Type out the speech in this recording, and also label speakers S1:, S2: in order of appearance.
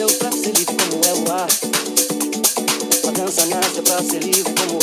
S1: seu pra ser livre como é o ar. A dança nasce pra ser livre como